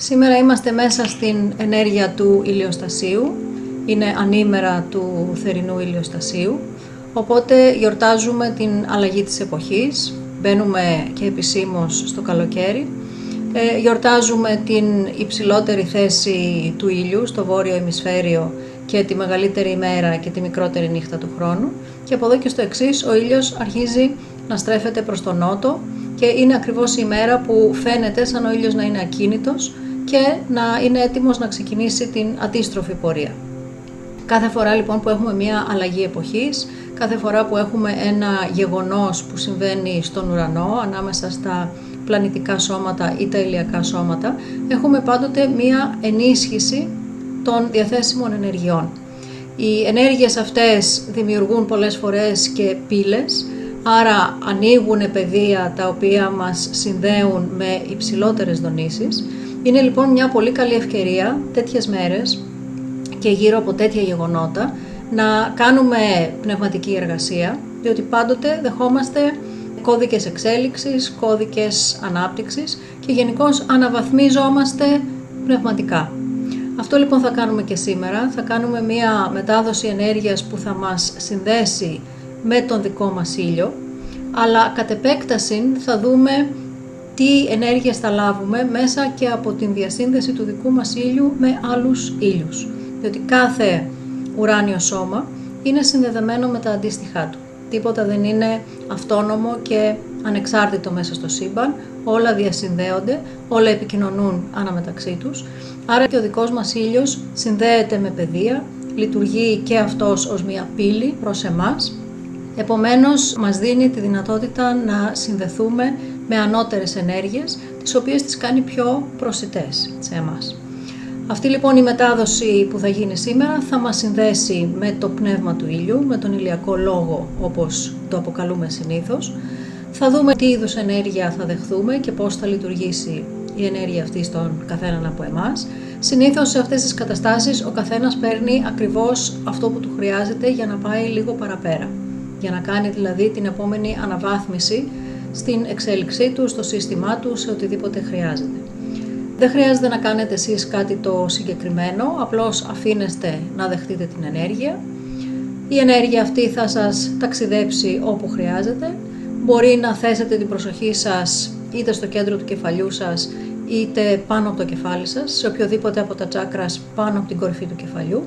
Σήμερα είμαστε μέσα στην ενέργεια του ηλιοστασίου. Είναι ανήμερα του θερινού ηλιοστασίου. Οπότε γιορτάζουμε την αλλαγή της εποχής. Μπαίνουμε και επισήμως στο καλοκαίρι. Ε, γιορτάζουμε την υψηλότερη θέση του ήλιου στο βόρειο ημισφαίριο και τη μεγαλύτερη ημέρα και τη μικρότερη νύχτα του χρόνου. Και από εδώ και στο εξής ο ήλιος αρχίζει να στρέφεται προς τον νότο και είναι ακριβώς η ημέρα που φαίνεται σαν ο ήλιος να είναι ακίνητος και να είναι έτοιμος να ξεκινήσει την αντίστροφη πορεία. Κάθε φορά λοιπόν που έχουμε μια αλλαγή εποχής, κάθε φορά που έχουμε ένα γεγονός που συμβαίνει στον ουρανό ανάμεσα στα πλανητικά σώματα ή τα ηλιακά σώματα, έχουμε πάντοτε μια ενίσχυση των διαθέσιμων ενεργειών. Οι ενέργειες αυτές δημιουργούν πολλές φορές και πύλες, άρα ανοίγουν πεδία τα οποία μας συνδέουν με υψηλότερες δονήσεις. Είναι λοιπόν μια πολύ καλή ευκαιρία τέτοιες μέρες και γύρω από τέτοια γεγονότα να κάνουμε πνευματική εργασία, διότι πάντοτε δεχόμαστε κώδικες εξέλιξης, κώδικες ανάπτυξης και γενικώ αναβαθμίζομαστε πνευματικά. Αυτό λοιπόν θα κάνουμε και σήμερα. Θα κάνουμε μία μετάδοση ενέργειας που θα μας συνδέσει με τον δικό μας ήλιο, αλλά κατ' επέκταση θα δούμε τι ενέργειες θα λάβουμε μέσα και από την διασύνδεση του δικού μας ήλιου με άλλους ήλιους. Διότι κάθε ουράνιο σώμα είναι συνδεδεμένο με τα αντίστοιχά του. Τίποτα δεν είναι αυτόνομο και ανεξάρτητο μέσα στο σύμπαν, όλα διασυνδέονται, όλα επικοινωνούν αναμεταξύ τους. Άρα και ο δικός μας ήλιος συνδέεται με παιδεία, λειτουργεί και αυτός ως μια πύλη προς εμάς. Επομένως μας δίνει τη δυνατότητα να συνδεθούμε με ανώτερες ενέργειες, τις οποίες τις κάνει πιο προσιτές σε εμάς. Αυτή λοιπόν η μετάδοση που θα γίνει σήμερα θα μας συνδέσει με το πνεύμα του ήλιου, με τον ηλιακό λόγο όπως το αποκαλούμε συνήθως. Θα δούμε τι είδους ενέργεια θα δεχθούμε και πώς θα λειτουργήσει η ενέργεια αυτή στον καθέναν από εμάς. Συνήθως σε αυτές τις καταστάσεις ο καθένας παίρνει ακριβώς αυτό που του χρειάζεται για να πάει λίγο παραπέρα. Για να κάνει δηλαδή την επόμενη αναβάθμιση στην εξέλιξή του, στο σύστημά του, σε οτιδήποτε χρειάζεται. Δεν χρειάζεται να κάνετε εσείς κάτι το συγκεκριμένο, απλώς αφήνεστε να δεχτείτε την ενέργεια. Η ενέργεια αυτή θα σας ταξιδέψει όπου χρειάζεται. Μπορεί να θέσετε την προσοχή σας είτε στο κέντρο του κεφαλιού σας, είτε πάνω από το κεφάλι σας, σε οποιοδήποτε από τα τσάκρας πάνω από την κορυφή του κεφαλιού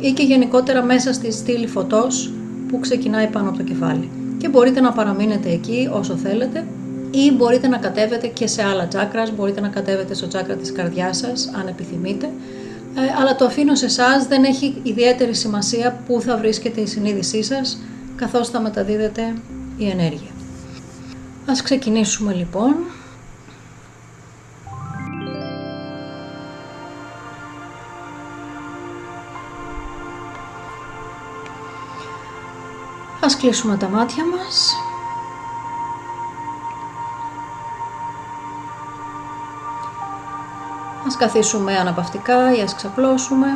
ή και γενικότερα μέσα στη στήλη φωτός που ξεκινάει πάνω από το κεφάλι. Και μπορείτε να παραμείνετε εκεί όσο θέλετε ή μπορείτε να κατέβετε και σε άλλα τσάκρα, μπορείτε να κατέβετε στο τσάκρα της καρδιάς σας αν επιθυμείτε, ε, αλλά το αφήνω σε εσάς δεν έχει ιδιαίτερη σημασία πού θα βρίσκεται η συνείδησή σας καθώς θα μεταδίδεται η ενέργεια. Ας ξεκινήσουμε λοιπόν. Ας κλείσουμε τα μάτια μας. Ας καθίσουμε αναπαυτικά ή ας ξαπλώσουμε.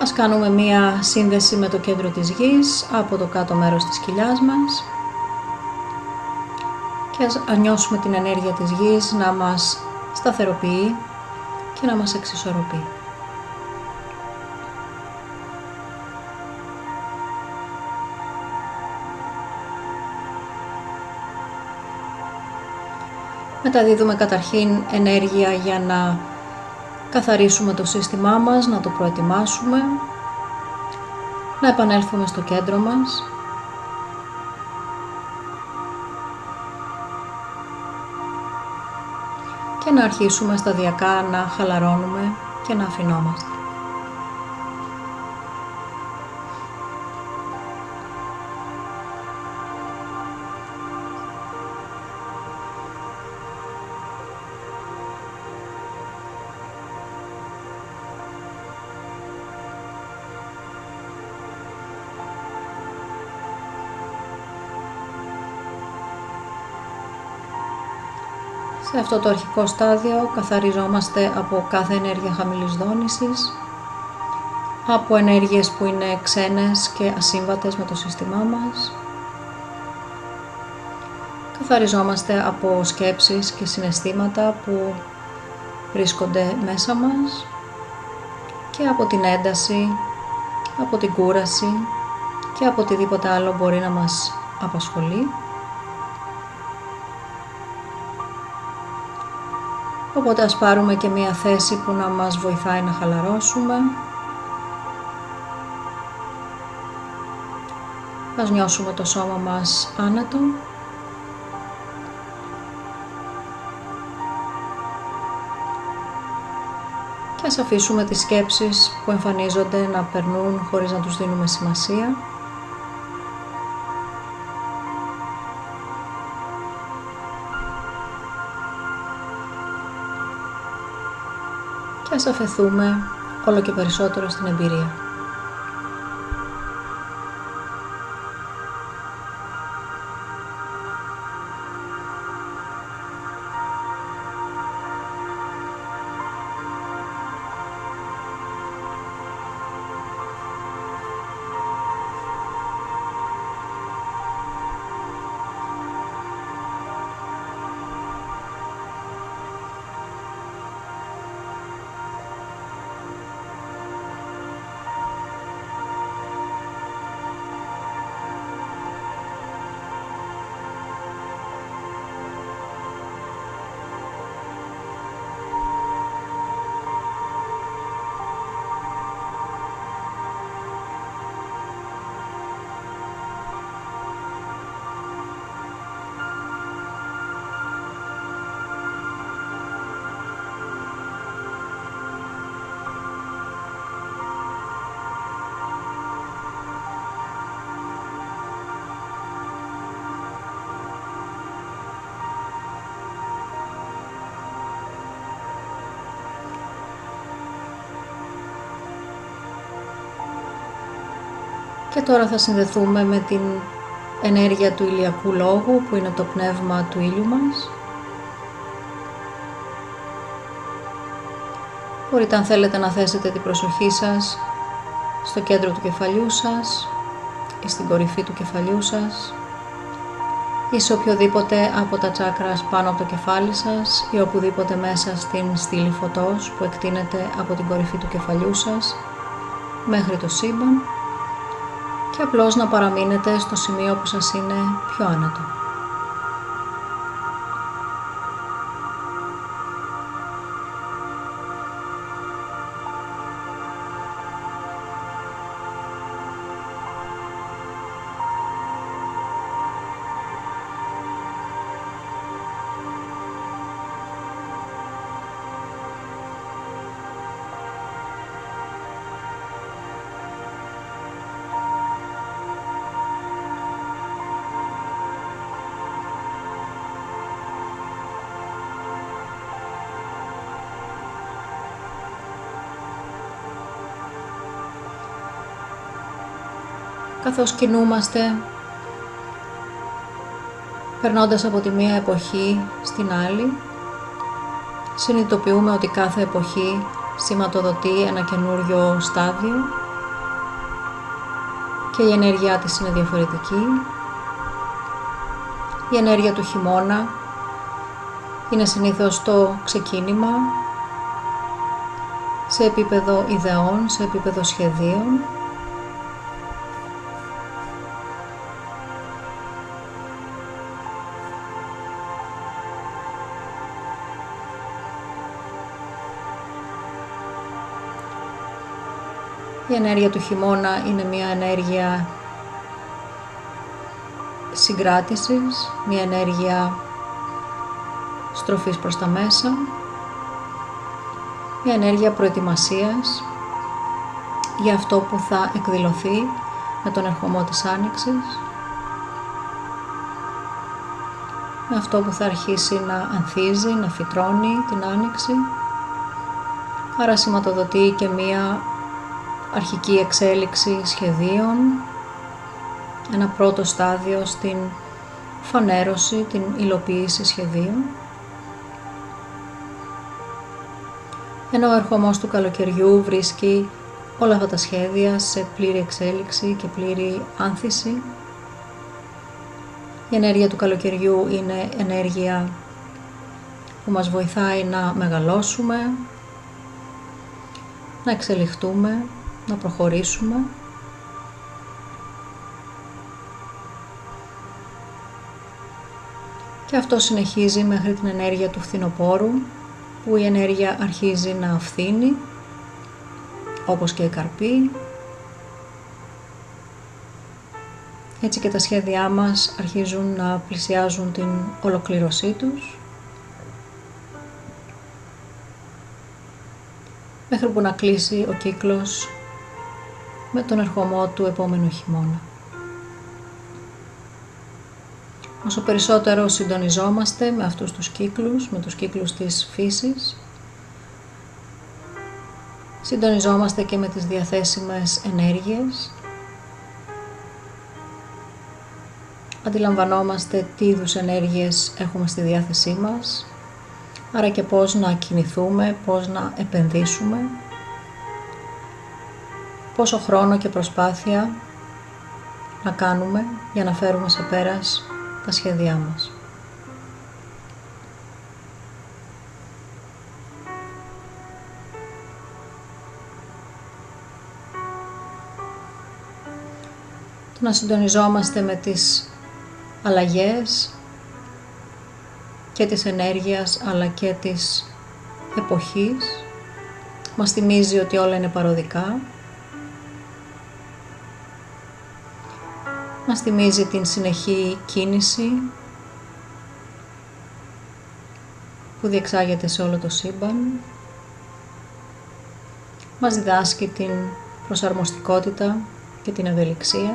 Ας κάνουμε μία σύνδεση με το κέντρο της γης από το κάτω μέρος της κοιλιάς μας και ας νιώσουμε την ενέργεια της γης να μας σταθεροποιεί και να μας εξισορροπεί. Μεταδίδουμε καταρχήν ενέργεια για να καθαρίσουμε το σύστημά μας, να το προετοιμάσουμε, να επανέλθουμε στο κέντρο μας. Να αρχίσουμε σταδιακά να χαλαρώνουμε και να αφινόμαστε. Σε αυτό το αρχικό στάδιο καθαριζόμαστε από κάθε ενέργεια χαμηλής δόνησης από ενέργειες που είναι ξένες και ασύμβατες με το σύστημά μας. Καθαριζόμαστε από σκέψεις και συναισθήματα που βρίσκονται μέσα μας και από την ένταση, από την κούραση και από οτιδήποτε άλλο μπορεί να μας απασχολεί. Οπότε ας πάρουμε και μία θέση που να μας βοηθάει να χαλαρώσουμε. Ας νιώσουμε το σώμα μας άνετο. Και ας αφήσουμε τις σκέψεις που εμφανίζονται να περνούν χωρίς να τους δίνουμε σημασία. Ας αφαιθούμε όλο και περισσότερο στην εμπειρία. Και τώρα θα συνδεθούμε με την ενέργεια του ηλιακού λόγου που είναι το πνεύμα του ήλιου μας. Μπορείτε αν θέλετε να θέσετε την προσοχή σας στο κέντρο του κεφαλιού σας ή στην κορυφή του κεφαλιού σας ή σε οποιοδήποτε από τα τσάκρας πάνω από το κεφάλι σας ή οπουδήποτε μέσα στην στήλη φωτός που εκτείνεται από την κορυφή του κεφαλιού σας μέχρι το σύμπαν και απλώς να παραμείνετε στο σημείο που σας είναι πιο άνετο. Καθώς κινούμαστε περνώντας από τη μία εποχή στην άλλη συνειδητοποιούμε ότι κάθε εποχή σηματοδοτεί ένα καινούριο στάδιο και η ενέργειά της είναι διαφορετική. Η ενέργεια του χειμώνα είναι συνήθως το ξεκίνημα σε επίπεδο ιδεών, σε επίπεδο σχεδίων Η ενέργεια του χειμώνα είναι μια ενέργεια συγκράτησης, μια ενέργεια στροφής προς τα μέσα, μια ενέργεια προετοιμασίας για αυτό που θα εκδηλωθεί με τον ερχομό της Άνοιξης, με αυτό που θα αρχίσει να ανθίζει, να φυτρώνει την Άνοιξη, άρα σηματοδοτεί και μία αρχική εξέλιξη σχεδίων, ένα πρώτο στάδιο στην φανέρωση, την υλοποίηση σχεδίων. Ενώ ο ερχομός του καλοκαιριού βρίσκει όλα αυτά τα σχέδια σε πλήρη εξέλιξη και πλήρη άνθηση. Η ενέργεια του καλοκαιριού είναι ενέργεια που μας βοηθάει να μεγαλώσουμε, να εξελιχτούμε, να προχωρήσουμε. Και αυτό συνεχίζει μέχρι την ενέργεια του φθινοπόρου, που η ενέργεια αρχίζει να φθήνει, όπως και η καρπή. Έτσι και τα σχέδιά μας αρχίζουν να πλησιάζουν την ολοκλήρωσή τους. μέχρι που να κλείσει ο κύκλος με τον ερχομό του επόμενου χειμώνα. Όσο περισσότερο συντονιζόμαστε με αυτούς τους κύκλους, με τους κύκλους της φύσης, συντονιζόμαστε και με τις διαθέσιμες ενέργειες, αντιλαμβανόμαστε τι είδους ενέργειες έχουμε στη διάθεσή μας, άρα και πώς να κινηθούμε, πώς να επενδύσουμε, πόσο χρόνο και προσπάθεια να κάνουμε για να φέρουμε σε πέρας τα σχέδιά μας. Το να συντονιζόμαστε με τις αλλαγές και της ενέργειας αλλά και της εποχής μας θυμίζει ότι όλα είναι παροδικά μας θυμίζει την συνεχή κίνηση που διεξάγεται σε όλο το σύμπαν μας διδάσκει την προσαρμοστικότητα και την ευελιξία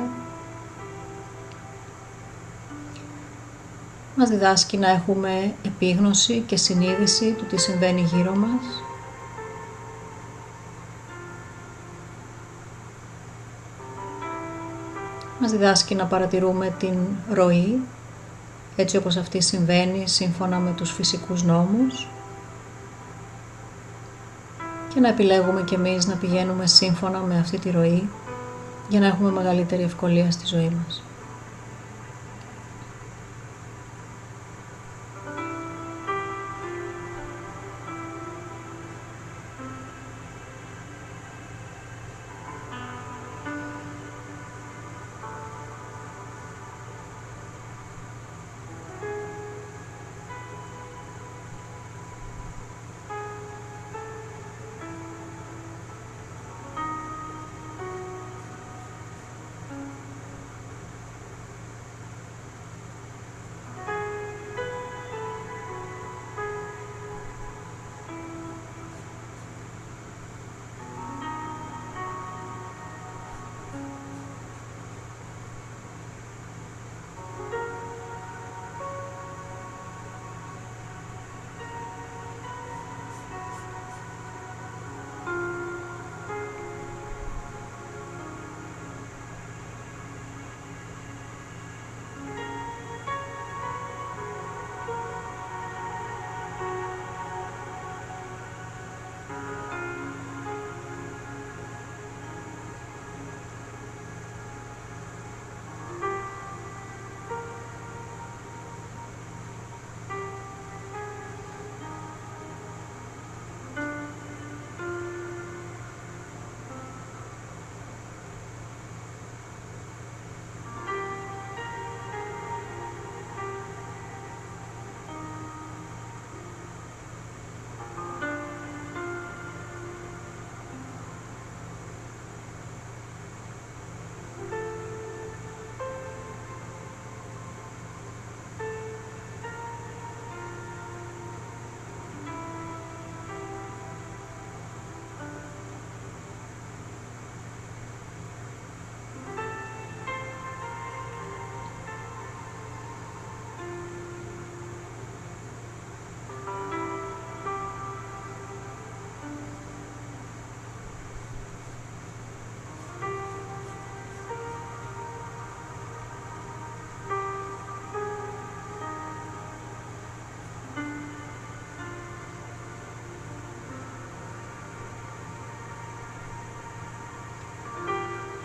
μας διδάσκει να έχουμε επίγνωση και συνείδηση του τι συμβαίνει γύρω μας. Μας διδάσκει να παρατηρούμε την ροή, έτσι όπως αυτή συμβαίνει σύμφωνα με τους φυσικούς νόμους και να επιλέγουμε κι εμείς να πηγαίνουμε σύμφωνα με αυτή τη ροή για να έχουμε μεγαλύτερη ευκολία στη ζωή μας.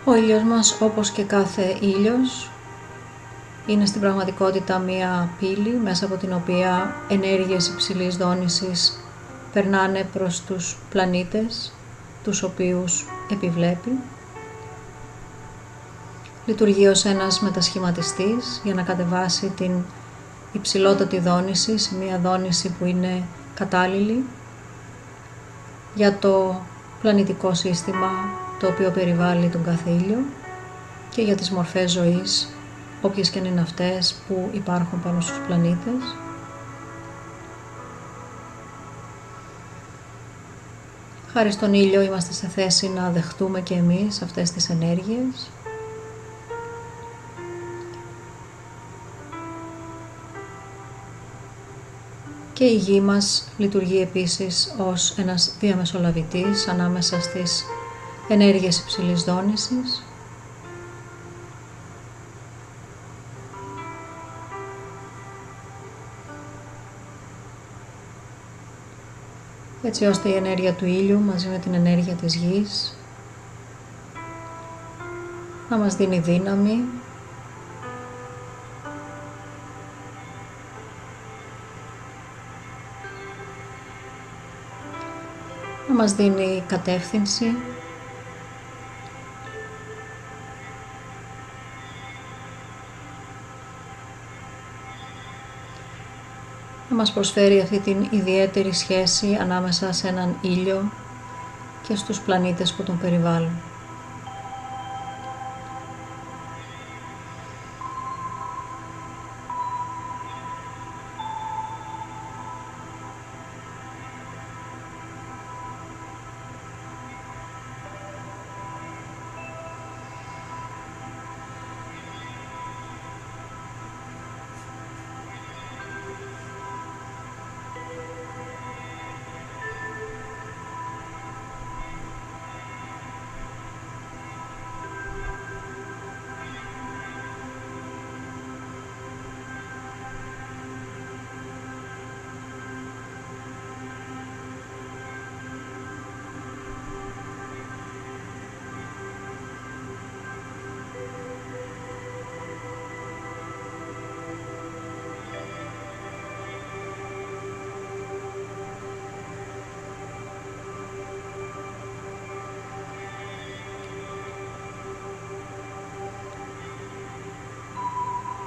Ο ήλιος μας όπως και κάθε ήλιος είναι στην πραγματικότητα μία πύλη μέσα από την οποία ενέργειες υψηλής δόνησης περνάνε προς τους πλανήτες τους οποίους επιβλέπει. Λειτουργεί ως ένας μετασχηματιστής για να κατεβάσει την υψηλότατη δόνηση σε μία δόνηση που είναι κατάλληλη για το πλανητικό σύστημα το οποίο περιβάλλει τον κάθε ήλιο και για τις μορφές ζωής, όποιες και αν είναι αυτές που υπάρχουν πάνω στους πλανήτες. Χάρη στον ήλιο είμαστε σε θέση να δεχτούμε και εμείς αυτές τις ενέργειες και η γη μας λειτουργεί επίσης ως ένας διαμεσολαβητής ανάμεσα στις ενέργειες υψηλής δόνησης. Έτσι ώστε η ενέργεια του ήλιου μαζί με την ενέργεια της γης να μας δίνει δύναμη. Να μας δίνει κατεύθυνση μας προσφέρει αυτή την ιδιαίτερη σχέση ανάμεσα σε έναν ήλιο και στους πλανήτες που τον περιβάλλουν.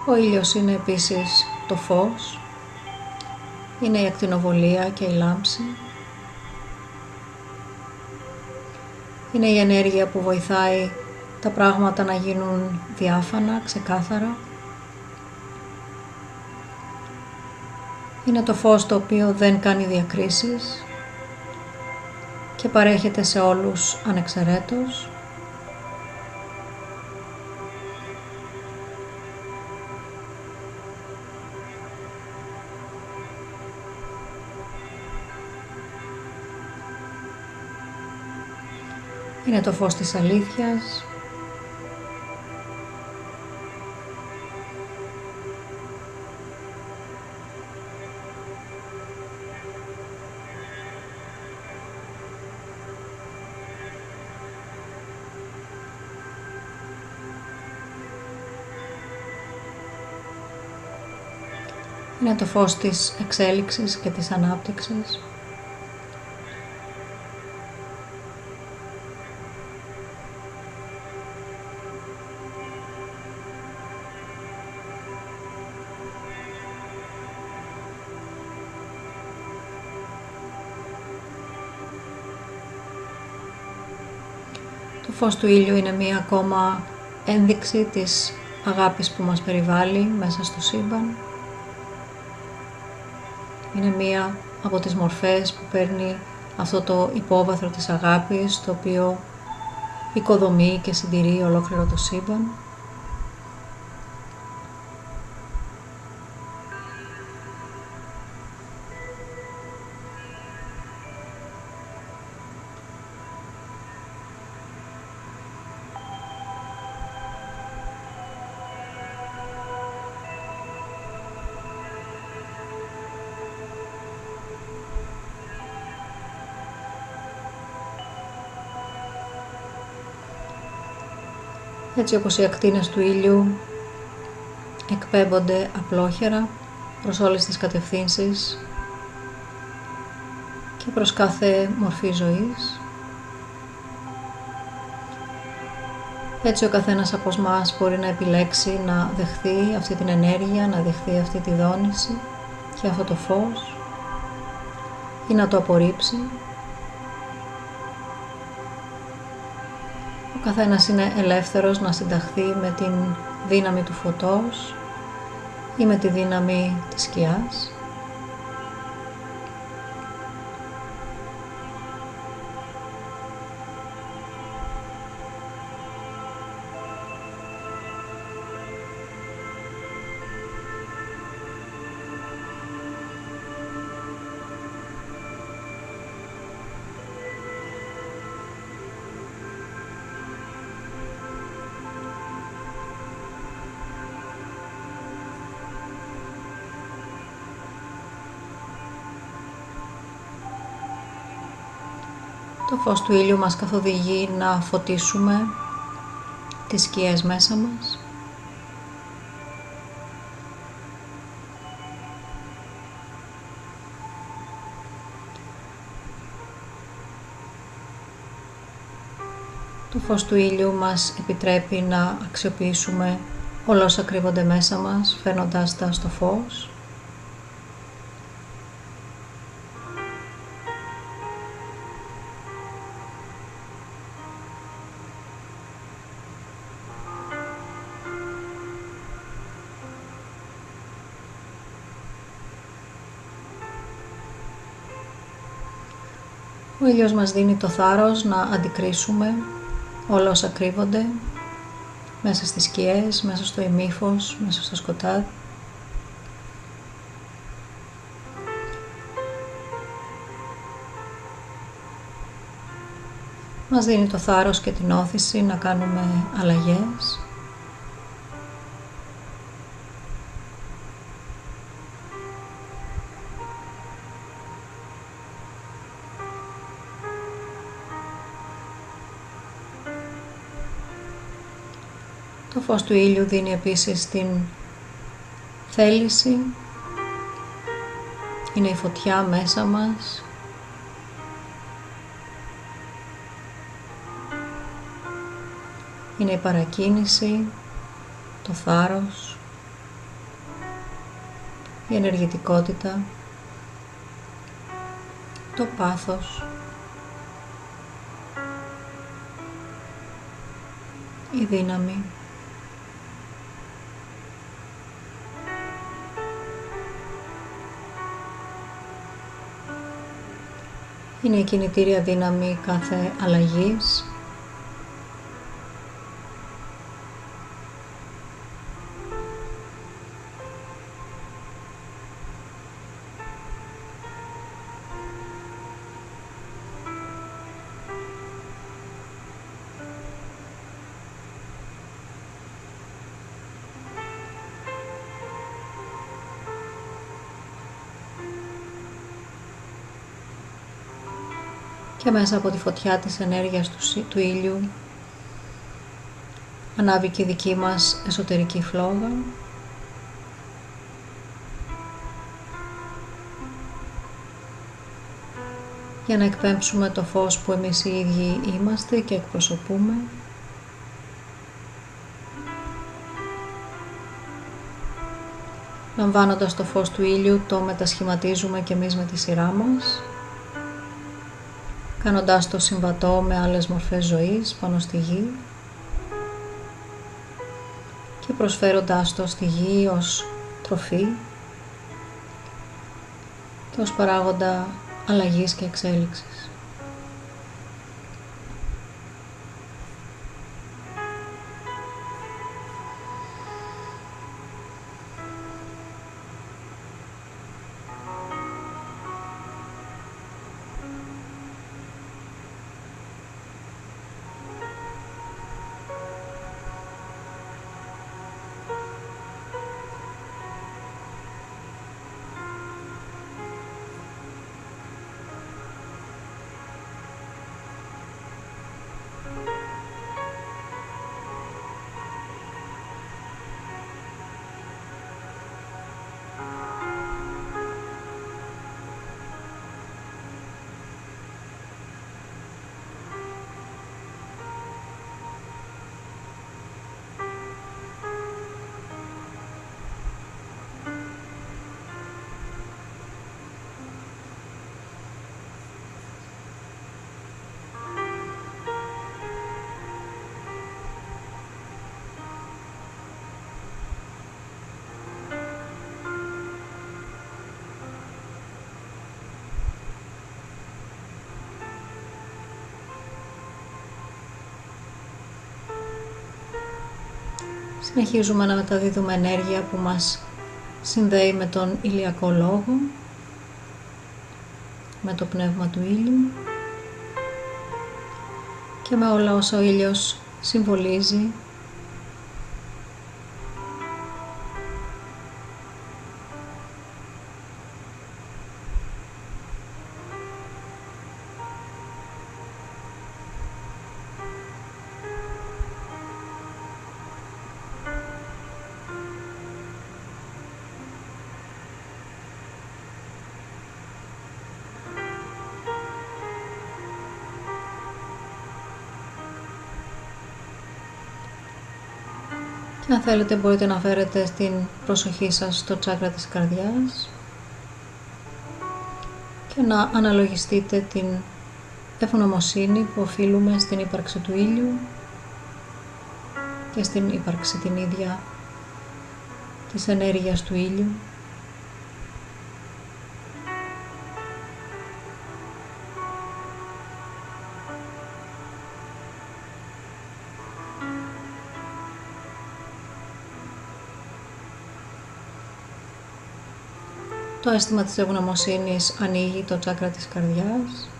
Ο ήλιος είναι επίσης το φως, είναι η ακτινοβολία και η λάμψη. Είναι η ενέργεια που βοηθάει τα πράγματα να γίνουν διάφανα, ξεκάθαρα. Είναι το φως το οποίο δεν κάνει διακρίσεις και παρέχεται σε όλους ανεξαιρέτως. Είναι το φως της αλήθειας. Είναι το φως της εξέλιξης και της ανάπτυξης. Φως του ήλιου είναι μία ακόμα ένδειξη της αγάπης που μας περιβάλλει μέσα στο σύμπαν. Είναι μία από τις μορφές που παίρνει αυτό το υπόβαθρο της αγάπης, το οποίο οικοδομεί και συντηρεί ολόκληρο το σύμπαν. Έτσι όπως οι ακτίνες του ήλιου εκπέμπονται απλόχερα προς όλες τις κατευθύνσεις και προς κάθε μορφή ζωής. Έτσι ο καθένας από εμάς μπορεί να επιλέξει να δεχθεί αυτή την ενέργεια, να δεχθεί αυτή τη δόνηση και αυτό το φως ή να το απορρίψει. Ο καθένας είναι ελεύθερος να συνταχθεί με την δύναμη του φωτός ή με τη δύναμη της σκιάς. Το φως του ήλιου μας καθοδηγεί να φωτίσουμε τις σκιές μέσα μας. Το φως του ήλιου μας επιτρέπει να αξιοποιήσουμε όλα όσα κρύβονται μέσα μας, φαίνοντάς τα στο φως. Ήλιος μας δίνει το θάρρος να αντικρίσουμε όλα όσα κρύβονται μέσα στις σκιές, μέσα στο ημίφος, μέσα στο σκοτάδι. Μας δίνει το θάρρος και την όθηση να κάνουμε αλλαγές φως του ήλιου δίνει επίσης την θέληση, είναι η φωτιά μέσα μας. Είναι η παρακίνηση, το θάρρος, η ενεργητικότητα, το πάθος, η δύναμη. Είναι η κινητήρια δύναμη κάθε αλλαγής. Και μέσα από τη φωτιά της ενέργειας του, του ήλιου. Ανάβει και η δική μας εσωτερική φλόγα. Για να εκπέμψουμε το φως που εμείς οι ίδιοι είμαστε και εκπροσωπούμε. Λαμβάνοντας το φως του ήλιου το μετασχηματίζουμε και εμείς με τη σειρά μας κάνοντάς το συμβατό με άλλες μορφές ζωής πάνω στη γη και προσφέροντάς το στη γη ως τροφή και ως παράγοντα αλλαγής και εξέλιξης. Συνεχίζουμε να μεταδίδουμε ενέργεια που μας συνδέει με τον ηλιακό λόγο, με το πνεύμα του ήλιου και με όλα όσα ο ήλιος συμβολίζει Αν θέλετε μπορείτε να φέρετε την προσοχή σας στο τσάκρα της καρδιάς και να αναλογιστείτε την ευγνωμοσύνη που οφείλουμε στην ύπαρξη του ήλιου και στην ύπαρξη την ίδια της ενέργειας του ήλιου Το αίσθημα της ευγνωμοσύνης ανοίγει το τσάκρα της καρδιάς;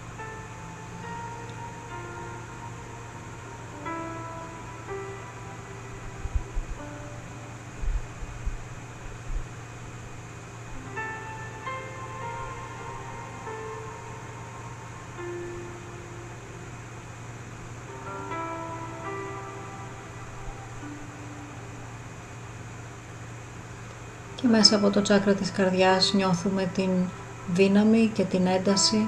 Μέσα από το τσάκρα της καρδιάς νιώθουμε την δύναμη και την ένταση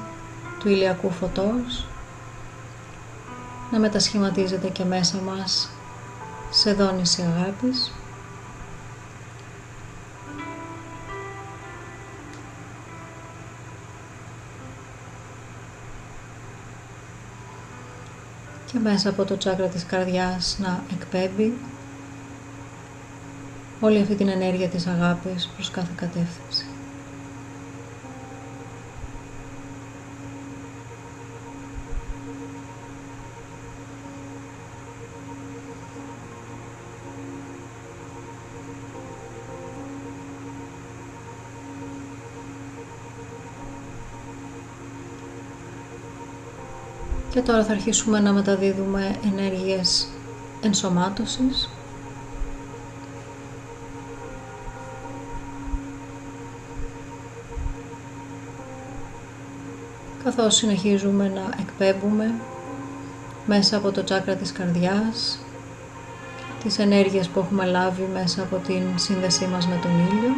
του ηλιακού φωτός. Να μετασχηματίζεται και μέσα μας σε δόνηση αγάπης. Και μέσα από το τσάκρα της καρδιάς να εκπέμπει όλη αυτή την ενέργεια της αγάπης προς κάθε κατεύθυνση. Και τώρα θα αρχίσουμε να μεταδίδουμε ενέργειες ενσωμάτωσης καθώς συνεχίζουμε να εκπέμπουμε μέσα από το τσάκρα της καρδιάς τις ενέργειες που έχουμε λάβει μέσα από την σύνδεσή μας με τον ήλιο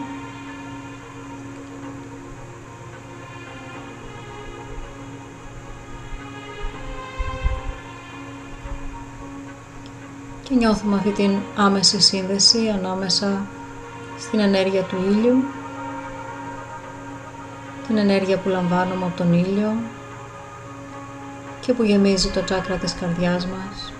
και νιώθουμε αυτή την άμεση σύνδεση ανάμεσα στην ενέργεια του ήλιου την ενέργεια που λαμβάνουμε από τον ήλιο και που γεμίζει το τσάκρα της καρδιάς μας.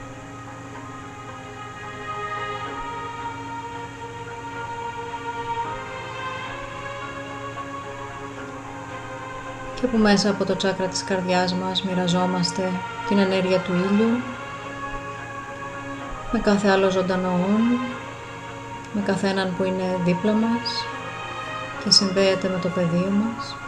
και που μέσα από το τσάκρα της καρδιάς μας μοιραζόμαστε την ενέργεια του ήλιου με κάθε άλλο ζωντανό με καθέναν που είναι δίπλα μας και συνδέεται με το πεδίο μας.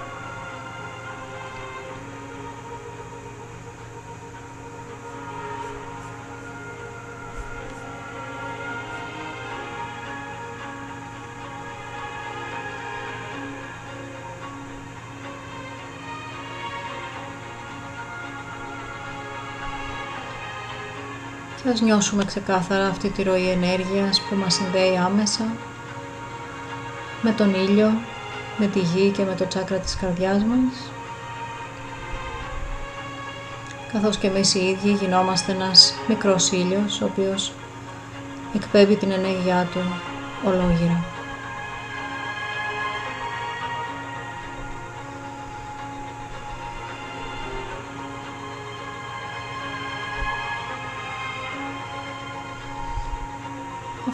Ας νιώσουμε ξεκάθαρα αυτή τη ροή ενέργειας που μας συνδέει άμεσα; Με τον ήλιο, με τη γη και με το τσάκρα της καρδιάς μας; Καθώς και εμείς οι ίδιοι γινόμαστε ένας μικρός ήλιος, ο οποίος εκπέμπει την ενέργειά του ολόγυρα.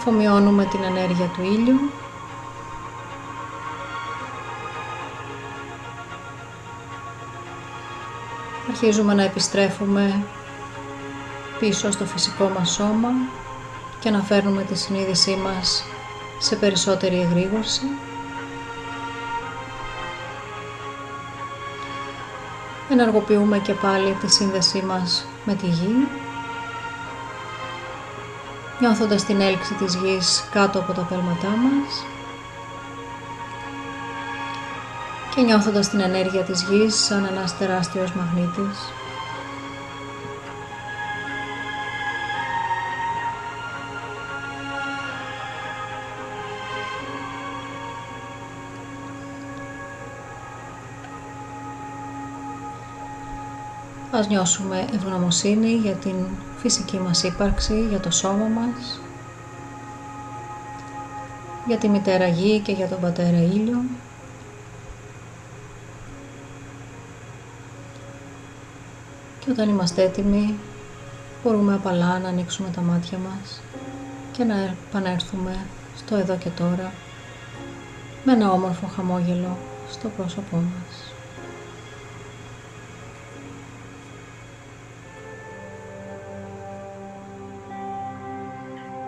Αφομοιώνουμε την ενέργεια του ήλιου αρχίζουμε να επιστρέφουμε πίσω στο φυσικό μας σώμα και να φέρνουμε τη συνείδησή μας σε περισσότερη εγρήγορση. Ενεργοποιούμε και πάλι τη σύνδεσή μας με τη γη, νιώθοντας την έλξη της γης κάτω από τα πέλματά μας και νιώθοντας την ενέργεια της γης σαν ένας τεράστιος μαγνήτης. Ας νιώσουμε ευγνωμοσύνη για την φυσική μας ύπαρξη, για το σώμα μας, για τη μητέρα γη και για τον πατέρα ήλιο. Και όταν είμαστε έτοιμοι μπορούμε απαλά να ανοίξουμε τα μάτια μας και να επανέλθουμε στο εδώ και τώρα με ένα όμορφο χαμόγελο στο πρόσωπό μας.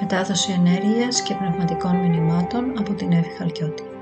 Μετάδοση ενέργειας και πνευματικών μηνυμάτων από την Εύη Χαλκιώτη.